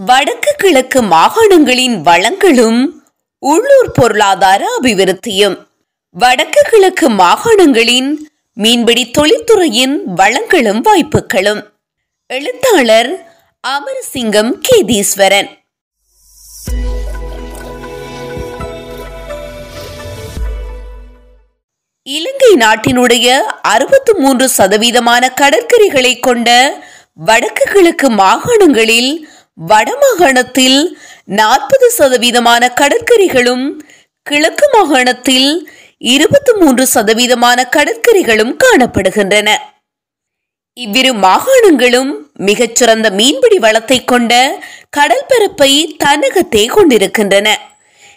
வடக்கு கிழக்கு மாகாணங்களின் வளங்களும் உள்ளூர் பொருளாதார அபிவிருத்தியும். வடக்கு கிழக்கு மாகாணங்களின் மீன்பிடி தொழில்துறையின் வளங்களும் வாய்ப்புகளும். எழுத்தாளர் அமரசிங்கம் கேதீஸ்வரன். இலங்கை நாட்டினுடைய அறுபத்து மூன்று சதவீதமான கடற்கரைகளை கொண்ட வடக்கு கிழக்கு மாகாணங்களில் வடமாகாணத்தில் நாற்பது சதவீதமான கடற்கரைகளும் கிழக்கு மாகாணத்தில் இருபத்தி மூன்று சதவீதமான கடற்கரைகளும் காணப்படுகின்றன. இவ்விரு மாகாணங்களும் மிகச்சிறந்த மீன்பிடி வளத்தை கொண்ட கடற்பரப்பை தனகத்தே தன்னகத்தே கொண்டிருக்கின்றன.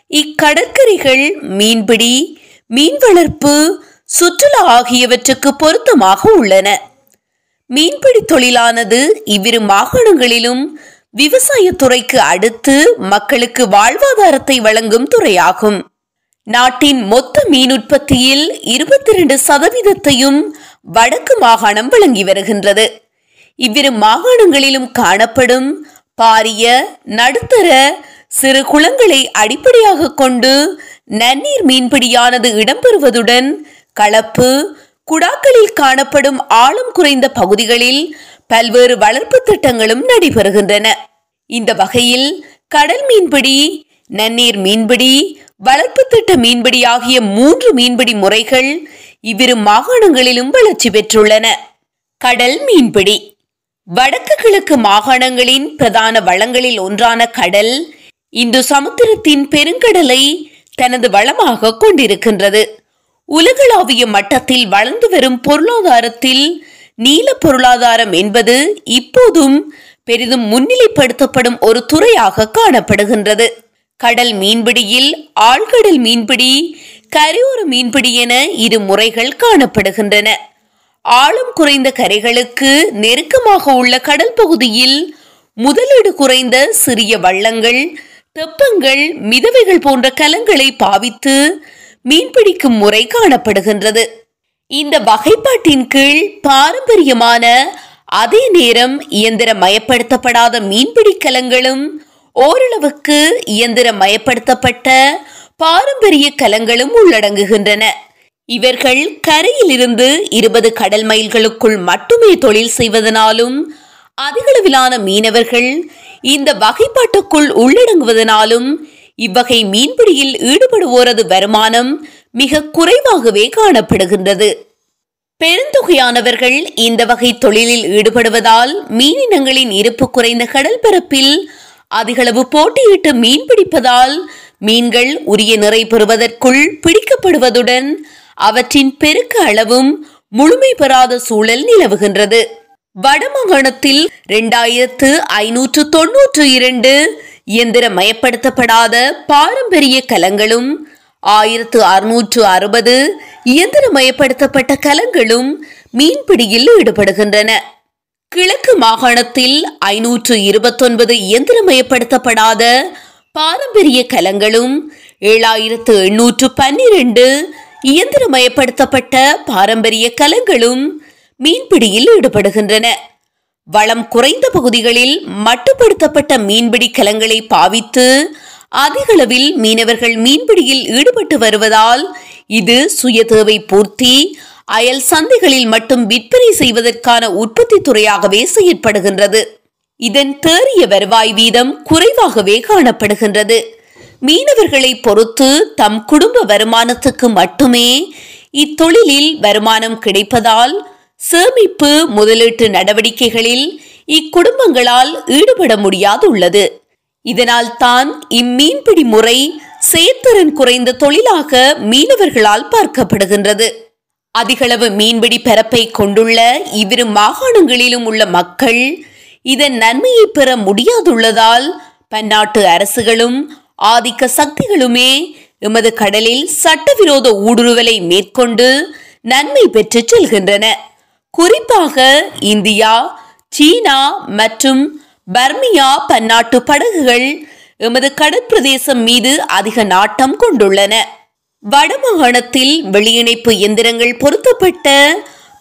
இக்கடற்கரைகள் மீன்பிடி மீன் வளர்ப்பு சுற்றுலா ஆகியவற்றுக்கு பொருத்தமாக உள்ளன. மீன்பிடி தொழிலானது இவ்விரு மாகாணங்களிலும் விவசாயத்துறைக்கு அடுத்து மக்களுக்கு வாழ்வாதாரத்தை வழங்கும் துறையாகும். நாட்டின் மொத்த மீன் உற்பத்தியில் இருபத்தி இரண்டு சதவீதத்தையும் வடக்கு மாகாணம் வழங்கி வருகின்றது. இவ்விரு மாகாணங்களிலும் காணப்படும் பாரிய நடுத்தர சிறு குளங்களை அடிப்படையாக கொண்டு நன்னீர் மீன்பிடியானது இடம்பெறுவதுடன் கலப்பு குடாக்களில் காணப்படும் ஆழம் குறைந்த பகுதிகளில் பல்வேறு வளர்ப்பு திட்டங்களும் நடைபெறுகின்றன. இந்த வகையில் கடல் மீன்பிடி நன்னீர் மீன்பிடி வளர்ப்பு திட்ட மீன்பிடி ஆகிய மூன்று மீன்பிடி முறைகள் இவ்விரு மாகாணங்களிலும் வளர்ச்சி பெற்றுள்ளன. கடல் மீன்பிடி. வடக்கு கிழக்கு மாகாணங்களின் பிரதான வளங்களில் ஒன்றான கடல் இந்து சமுத்திரத்தின் பெருங்கடலை தனது வளமாக கொண்டிருக்கின்றது. உலகளாவிய மட்டத்தில் வளர்ந்து வரும் பொருளாதாரத்தில் நீல பொருளாதாரம் என்பது இப்போதும் பெரிதும் முன்னிலைப்படுத்தப்படும் ஒரு துறையாக காணப்படுகின்றது. கடல் மீன்பிடியில் ஆழ்கடல் மீன்பிடி கரையோர மீன்பிடி என இரு முறைகள் காணப்படுகின்றன. ஆழம் குறைந்த கரைகளுக்கு நெருக்கமாக உள்ள கடல் பகுதியில் முதலீடு குறைந்த சிறிய வள்ளங்கள் தெப்பங்கள் மிதவைகள் போன்ற கலங்களை பாவித்து மீன்பிடிக்கும் முறை காணப்படுகின்றது. இந்த வகைப்பாட்டின் கீழ் பாரம்பரியமான அதே நேரம் இயந்திர மயப்படுத்தப்படாத மீன்பிடி கலங்களும் ஓரளவுக்கு இயந்திர மயப்படுத்தப்பட்ட பாரம்பரிய கலங்களும் உள்ளடங்குகின்றன. இவர்கள் கரையிலிருந்து இருபது கடல் மைல்களுக்குள் மட்டுமே தொழில் செய்வதனாலும் அதிகளவிலான மீனவர்கள் இந்த வகைப்பாட்டுக்குள் உள்ளடங்குவதனாலும் இவ்வகை மீன்பிடியில் ஈடுபடுவோரது வருமானம் மிக குறைவாகவே காணப்படுகின்றது. பெருந்தொகையானவர்கள் இந்த வகை தொழிலில் ஈடுபடுவதால் மீனினங்களின் இருப்பு குறைந்த கடல் பரப்பில் அதிகளவு போட்டியிட்டு மீன் பிடிப்பதால் மீன்கள் உரிய நிறை பெறுவதற்குள் பிடிக்கப்படுவதுடன் அவற்றின் பெருக்க அளவும் முழுமை பெறாத சூழல் நிலவுகின்றது. வடமாகாணத்தில் இரண்டாயிரத்து ஐநூற்று தொன்னூற்று இரண்டு இயந்திரமயப்படுத்தப்படாத பாரம்பரிய கலங்களும் ஆயிரத்து அறுநூற்று அறுபது இயந்திரமயப்படுத்தப்பட்ட கலங்களும் மீன்பிடியில் ஈடுபடுகின்றன. கிழக்கு மாகாணத்தில் ஐநூற்று இருபத்தொன்பது இயந்திரமயப்படுத்தப்படாத பாரம்பரிய கலங்களும் ஏழாயிரத்து எண்ணூற்று பன்னிரண்டு இயந்திரமயப்படுத்தப்பட்ட பாரம்பரிய கலங்களும் மீன்பிடியில் ஈடுபடுகின்றன. வளம் குறைந்த பகுதிகளில் மட்டுப்படுத்தப்பட்ட மீன்பிடி கலங்களை பாவித்து அதிகளவில் மீனவர்கள் மீன்பிடியில் ஈடுபட்டு வருவதால் இது சுய தேவை பூர்த்தி. அயல் சந்தைகளில் மட்டும் விற்பனை செய்வதற்கான உற்பத்தி துறையாகவே செயற்படுகின்றது. இதன் தேறிய வருவாய் வீதம் குறைவாகவே காணப்படுகின்றது. மீனவர்களை பொறுத்து தம் குடும்ப வருமானத்துக்கு மட்டுமே இத்தொழிலில் வருமானம் கிடைப்பதால் சேமிப்பு முதலீட்டு நடவடிக்கைகளில் இக்குடும்பங்களால் ஈடுபட முடியாதுள்ளது. இதனால் தான் இம்மீன்பிடி முறை செயற்திறன் குறைந்த தொழிலாக மீனவர்களால் பார்க்கப்படுகின்றது. அதிகளவு மீன்பிடி பரப்பை கொண்டுள்ள இவ்விரு மாகாணங்களிலும் உள்ள மக்கள் இதன் நன்மையை பெற முடியாதுள்ளதால் பன்னாட்டு அரசுகளும் ஆதிக்க சக்திகளுமே எமது கடலில் சட்டவிரோத ஊடுருவலை மேற்கொண்டு நன்மை பெற்றுச் செல்கின்றன. குறிப்பாக இந்தியா சீனா மற்றும் பர்மியா பன்னாட்டு படகுகள் எமது கடற்பிரதேசம் மீது அதிக நாட்டம் கொண்டுள்ளன. வடமாகாணத்தில் வெளியிணைப்பு எந்திரங்கள் பொருத்தப்பட்ட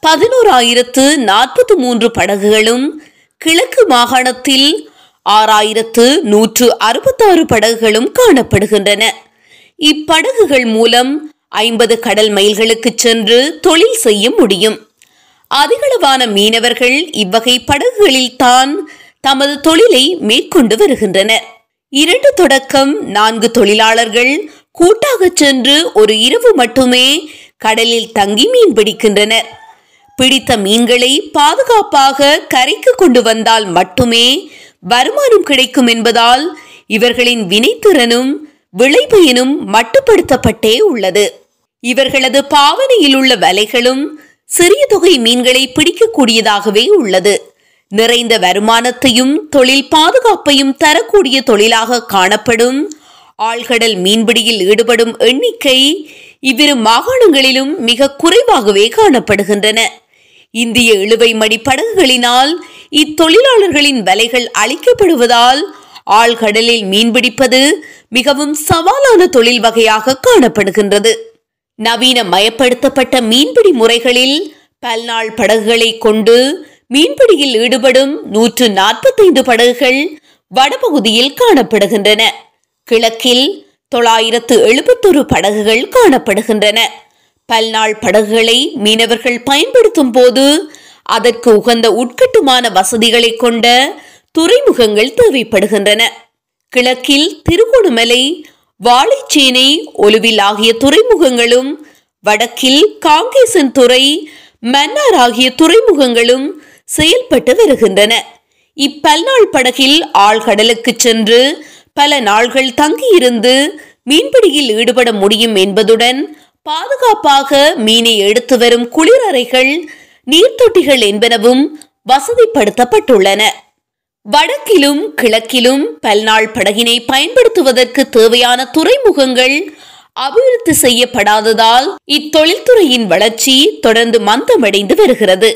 பதினோராயிரத்து நாற்பத்தி மூன்று படகுகளும் கிழக்கு மாகாணத்தில் ஆறாயிரத்து நூற்று அறுபத்தாறு படகுகளும் காணப்படுகின்றன. இப்படகுகள் மூலம் ஐம்பது கடல் மைல்களுக்கு சென்று தொழில் செய்ய முடியும். அதிகளவான மீனவர்கள் இவ்வகை படகுகளில் தான் தமது தொழிலை மேற்கொண்டு வருகின்றனர். இரண்டு தொடக்கம் நான்கு தொழிலாளர்கள் கூட்டாக சென்று ஒரு இரவு மட்டுமே கடலில் தங்கி மீன் பிடிக்கின்றனர். பிடித்த மீன்களை பாதுகாப்பாக கரைக்கு கொண்டு வந்தால் மட்டுமே வருமானம் கிடைக்கும் என்பதால் இவர்களின் வினைத்திறனும் விளைபயனும் மட்டுப்படுத்தப்பட்டே உள்ளது. இவர்களது பாவனையில் உள்ள வலைகளும் சிறிய தொகை மீன்களை பிடிக்கக்கூடியதாகவே உள்ளது. நிறைந்த வருமானத்தையும் தொழில் பாதுகாப்பையும் தரக்கூடிய தொழிலாக காணப்படும். ஆழ்கடல் மீன்பிடியில் ஈடுபடும் எண்ணிக்கை இவ்விரு மாகாணங்களிலும் மிக குறைவாகவே காணப்படுகின்றன. இந்திய இழுவை மடி படகுகளினால் இத்தொழிலாளர்களின் வலைகள் அழிக்கப்படுவதால் ஆழ்கடலில் மீன்பிடிப்பது மிகவும் சவாலான தொழில் வகையாக காணப்படுகின்றது. நவீன மயப்படுத்தப்பட்ட மீன்பிடி முறைகளில் பல்நாள் படகுகளை கொண்டு மீன்பிடியில் ஈடுபடும் நூற்று நாற்பத்தைந்து படகுகள் வடபகுதியில் காணப்படுகின்றன. கிழக்கில் தொள்ளாயிரத்து எழுபத்தொரு படகுகள் காணப்படுகின்றன. பல்நாள் படகுகளை மீனவர்கள் பயன்படுத்தும் போது அதற்கு உகந்த உட்கட்டுமான வசதிகளை கொண்ட துறைமுகங்கள் தேவைப்படுகின்றன. கிழக்கில் திருகோணமலை வாழைச்சேனை ஒலுவில் ஆகிய துறைமுகங்களும் வடக்கில் காங்கேசன் துறை மன்னார் ஆகிய துறைமுகங்களும் செயல்பட்டு வருகின்றன. இப்பல்நாள் படகில் ஆழ்கடலுக்கு சென்று பல நாள்கள் தங்கியிருந்து மீன்பிடியில் ஈடுபட முடியும் என்பதுடன் பாதுகாப்பாக மீனை எடுத்து வரும் குளிரறைகள் நீர்த்தொட்டிகள் என்பனவும் வசதிப்படுத்தப்பட்டுள்ளன. வடக்கிலும் கிழக்கிலும் பல்நாள் படகினை பயன்படுத்துவதற்கு தேவையான துறைமுகங்கள் அபிவிருத்தி செய்யப்படாததால் இத்தொழில்துறையின் வளர்ச்சி தொடர்ந்து மந்தமடைந்து வருகிறது.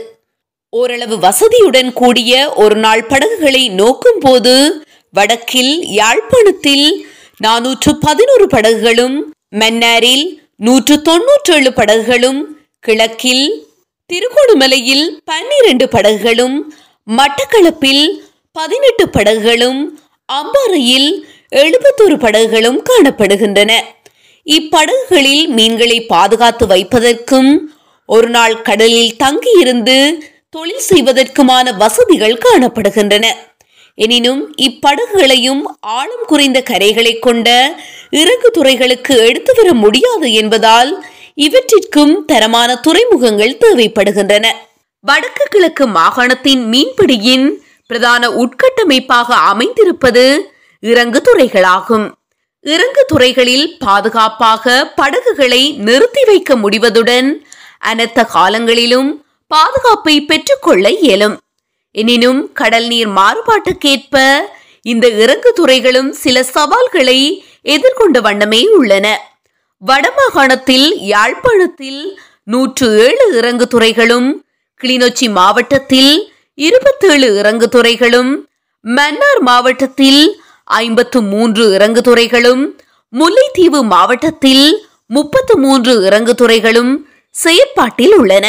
ஓரளவு வசதியுடன் கூடிய ஒரு நாள் படகுகளை நோக்கும் போது வடக்கில் யாழ்ப்பாணத்தில் நானூற்று பதினோரு படகுகளும் மன்னாரில் நூற்று தொன்னூற்றேழு படகுகளும் கிழக்கில் திருகோணமலையில் பன்னிரண்டு படகுகளும் மட்டக்களப்பில் பதினெட்டு படகுகளும் அம்பாறையில் எழுபத்தொரு படகுகளும் காணப்படுகின்றன. இப்படகுகளில் மீன்களை பாதுகாத்து வைப்பதற்கும் ஒரு நாள் கடலில் தங்கியிருந்து தொழில் செய்வதற்குமான வசதிகள் காணப்படுகின்றன. எனினும் இப்படகுகளையும் ஆழம் குறைந்த கரைகளை கொண்ட இறகு துறைகளுக்கு எடுத்து வர முடியாது என்பதால் இவற்றிற்கும் தரமான துறைமுகங்கள் தேவைப்படுகின்றன. வடக்கு கிழக்கு மாகாணத்தின் மீன்பிடியின் பிரதான உட்கட்டமைப்பாக அமைந்திருப்பது இறங்கு துறைகளாகும். இறங்கு துறைகளில் பாதுகாப்பாக படகுகளை நிறுத்தி வைக்க முடிவதுடன் அனைத்த காலங்களிலும் பாதுகாப்பை பெற்றுக்கொள்ள இயலும். எனினும் கடல் நீர் மாறுபாட்டுக்கேற்ப இந்த இறங்கு துறைகளும் சில சவால்களை எதிர்கொண்ட வண்ணமே உள்ளன. வடமாகாணத்தில் யாழ்ப்பாணத்தில் நூற்று ஏழு இறங்கு துறைகளும் கிளிநொச்சி மாவட்டத்தில் இருபத்தேழு இறங்கு துறைகளும் மன்னார் மாவட்டத்தில் ஐம்பத்து மூன்று இறங்கு துறைகளும் முல்லைத்தீவு மாவட்டத்தில் முப்பத்து மூன்று இறங்கு துறைகளும் செயற்பாட்டில் உள்ளன.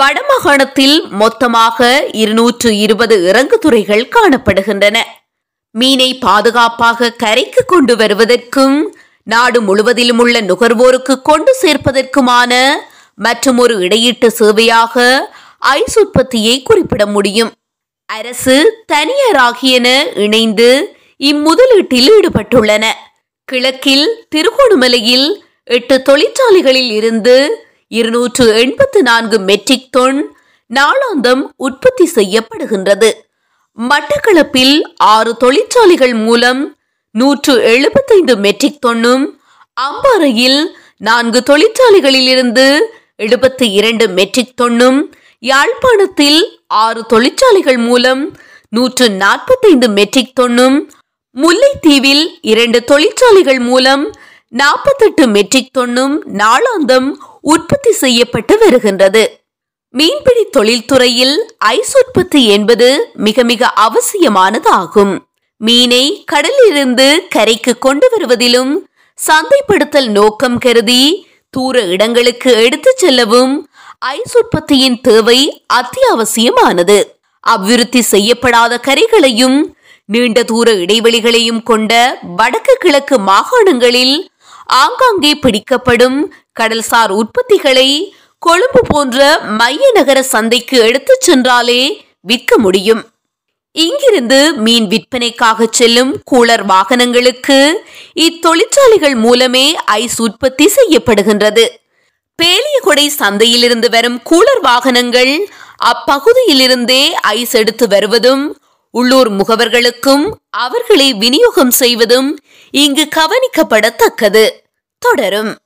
வடமாகாணத்தில் மொத்தமாக இருநூற்று இருபது இறங்கு துறைகள் காணப்படுகின்றன. மீனை பாதுகாப்பாக கரைக்கு கொண்டு வருவதற்கும் நாடு முழுவதிலும் உள்ள நுகர்வோருக்கு கொண்டு சேர்ப்பதற்குமான மற்றும் ஒரு இடையீட்டு சேவையாக ஐஸ் உற்பத்தியை குறிப்பிட முடியும். அரசு தனியார் ஆகியன இணைந்து இம்முதலீட்டில் ஈடுபட்டுள்ளன. கிழக்கில் திருகோணமலையில் எட்டு தொழிற்சாலைகளில் இருந்து இருநூற்று எண்பத்து நான்கு மெட்ரிக் டன் நாளாந்தம் உற்பத்தி செய்யப்படுகின்றது. மட்டக்களப்பில் ஆறு தொழிற்சாலைகள் மூலம் நூற்று எழுபத்தைந்து மெட்ரிக் தொன்னும் அம்பாறையில் நான்கு தொழிற்சாலைகளில் இருந்து எழுபத்தி இரண்டு மெட்ரிக் தொன்னும் யாழ்ப்பாணத்தில் ஆறு தொழிற்சாலைகள் மூலம் நூற்று நாற்பத்தைந்து மெட்ரிக் தொன்னும் முல்லைத்தீவில் இரண்டு தொழிற்சாலைகள் மூலம் நாற்பத்தெட்டு மெட்ரிக் தொன்னும் நாளாந்தம் உற்பத்தி செய்யப்பட்டு வருகின்றது. மீன்பிடி தொழில்துறையில் ஐஸ் உற்பத்தி என்பது மிக மிக அவசியமானதாகும். மீனை கடலிலிருந்து கரைக்கு கொண்டு வருவதிலும் சந்தைப்படுத்தல் நோக்கம் கருதி தூர இடங்களுக்கு எடுத்துச் செல்லவும் ஐஸ் உற்பத்தியின் தேவை அத்தியாவசியமானது. அபிவிருத்தி செய்யப்படாத கரைகளையும் நீண்ட தூர இடைவெளிகளையும் கொண்ட வடக்கு கிழக்கு மாகாணங்களில் ஆங்காங்கே பிடிக்கப்படும் கடல்சார் உற்பத்திகளை கொழும்பு போன்ற மைய நகர சந்தைக்கு எடுத்துச் சென்றாலே விற்க முடியும். இங்கிருந்து மீன் விற்பனைக்காக செல்லும் கூலர் வாகனங்களுக்கு இத்தொழிற்சாலைகள் மூலமே ஐஸ் உற்பத்தி செய்யப்படுகின்றது. பேலியகொடை சந்தையிலிருந்து வரும் கூலர் வாகனங்கள் அப்பகுதியிலிருந்தே ஐஸ் எடுத்து வருவதும் உள்ளூர் முகவர்களுக்கும் அவர்களை விநியோகம் செய்வதும் இங்கு கவனிக்கப்படத்தக்கது. தொடரும்.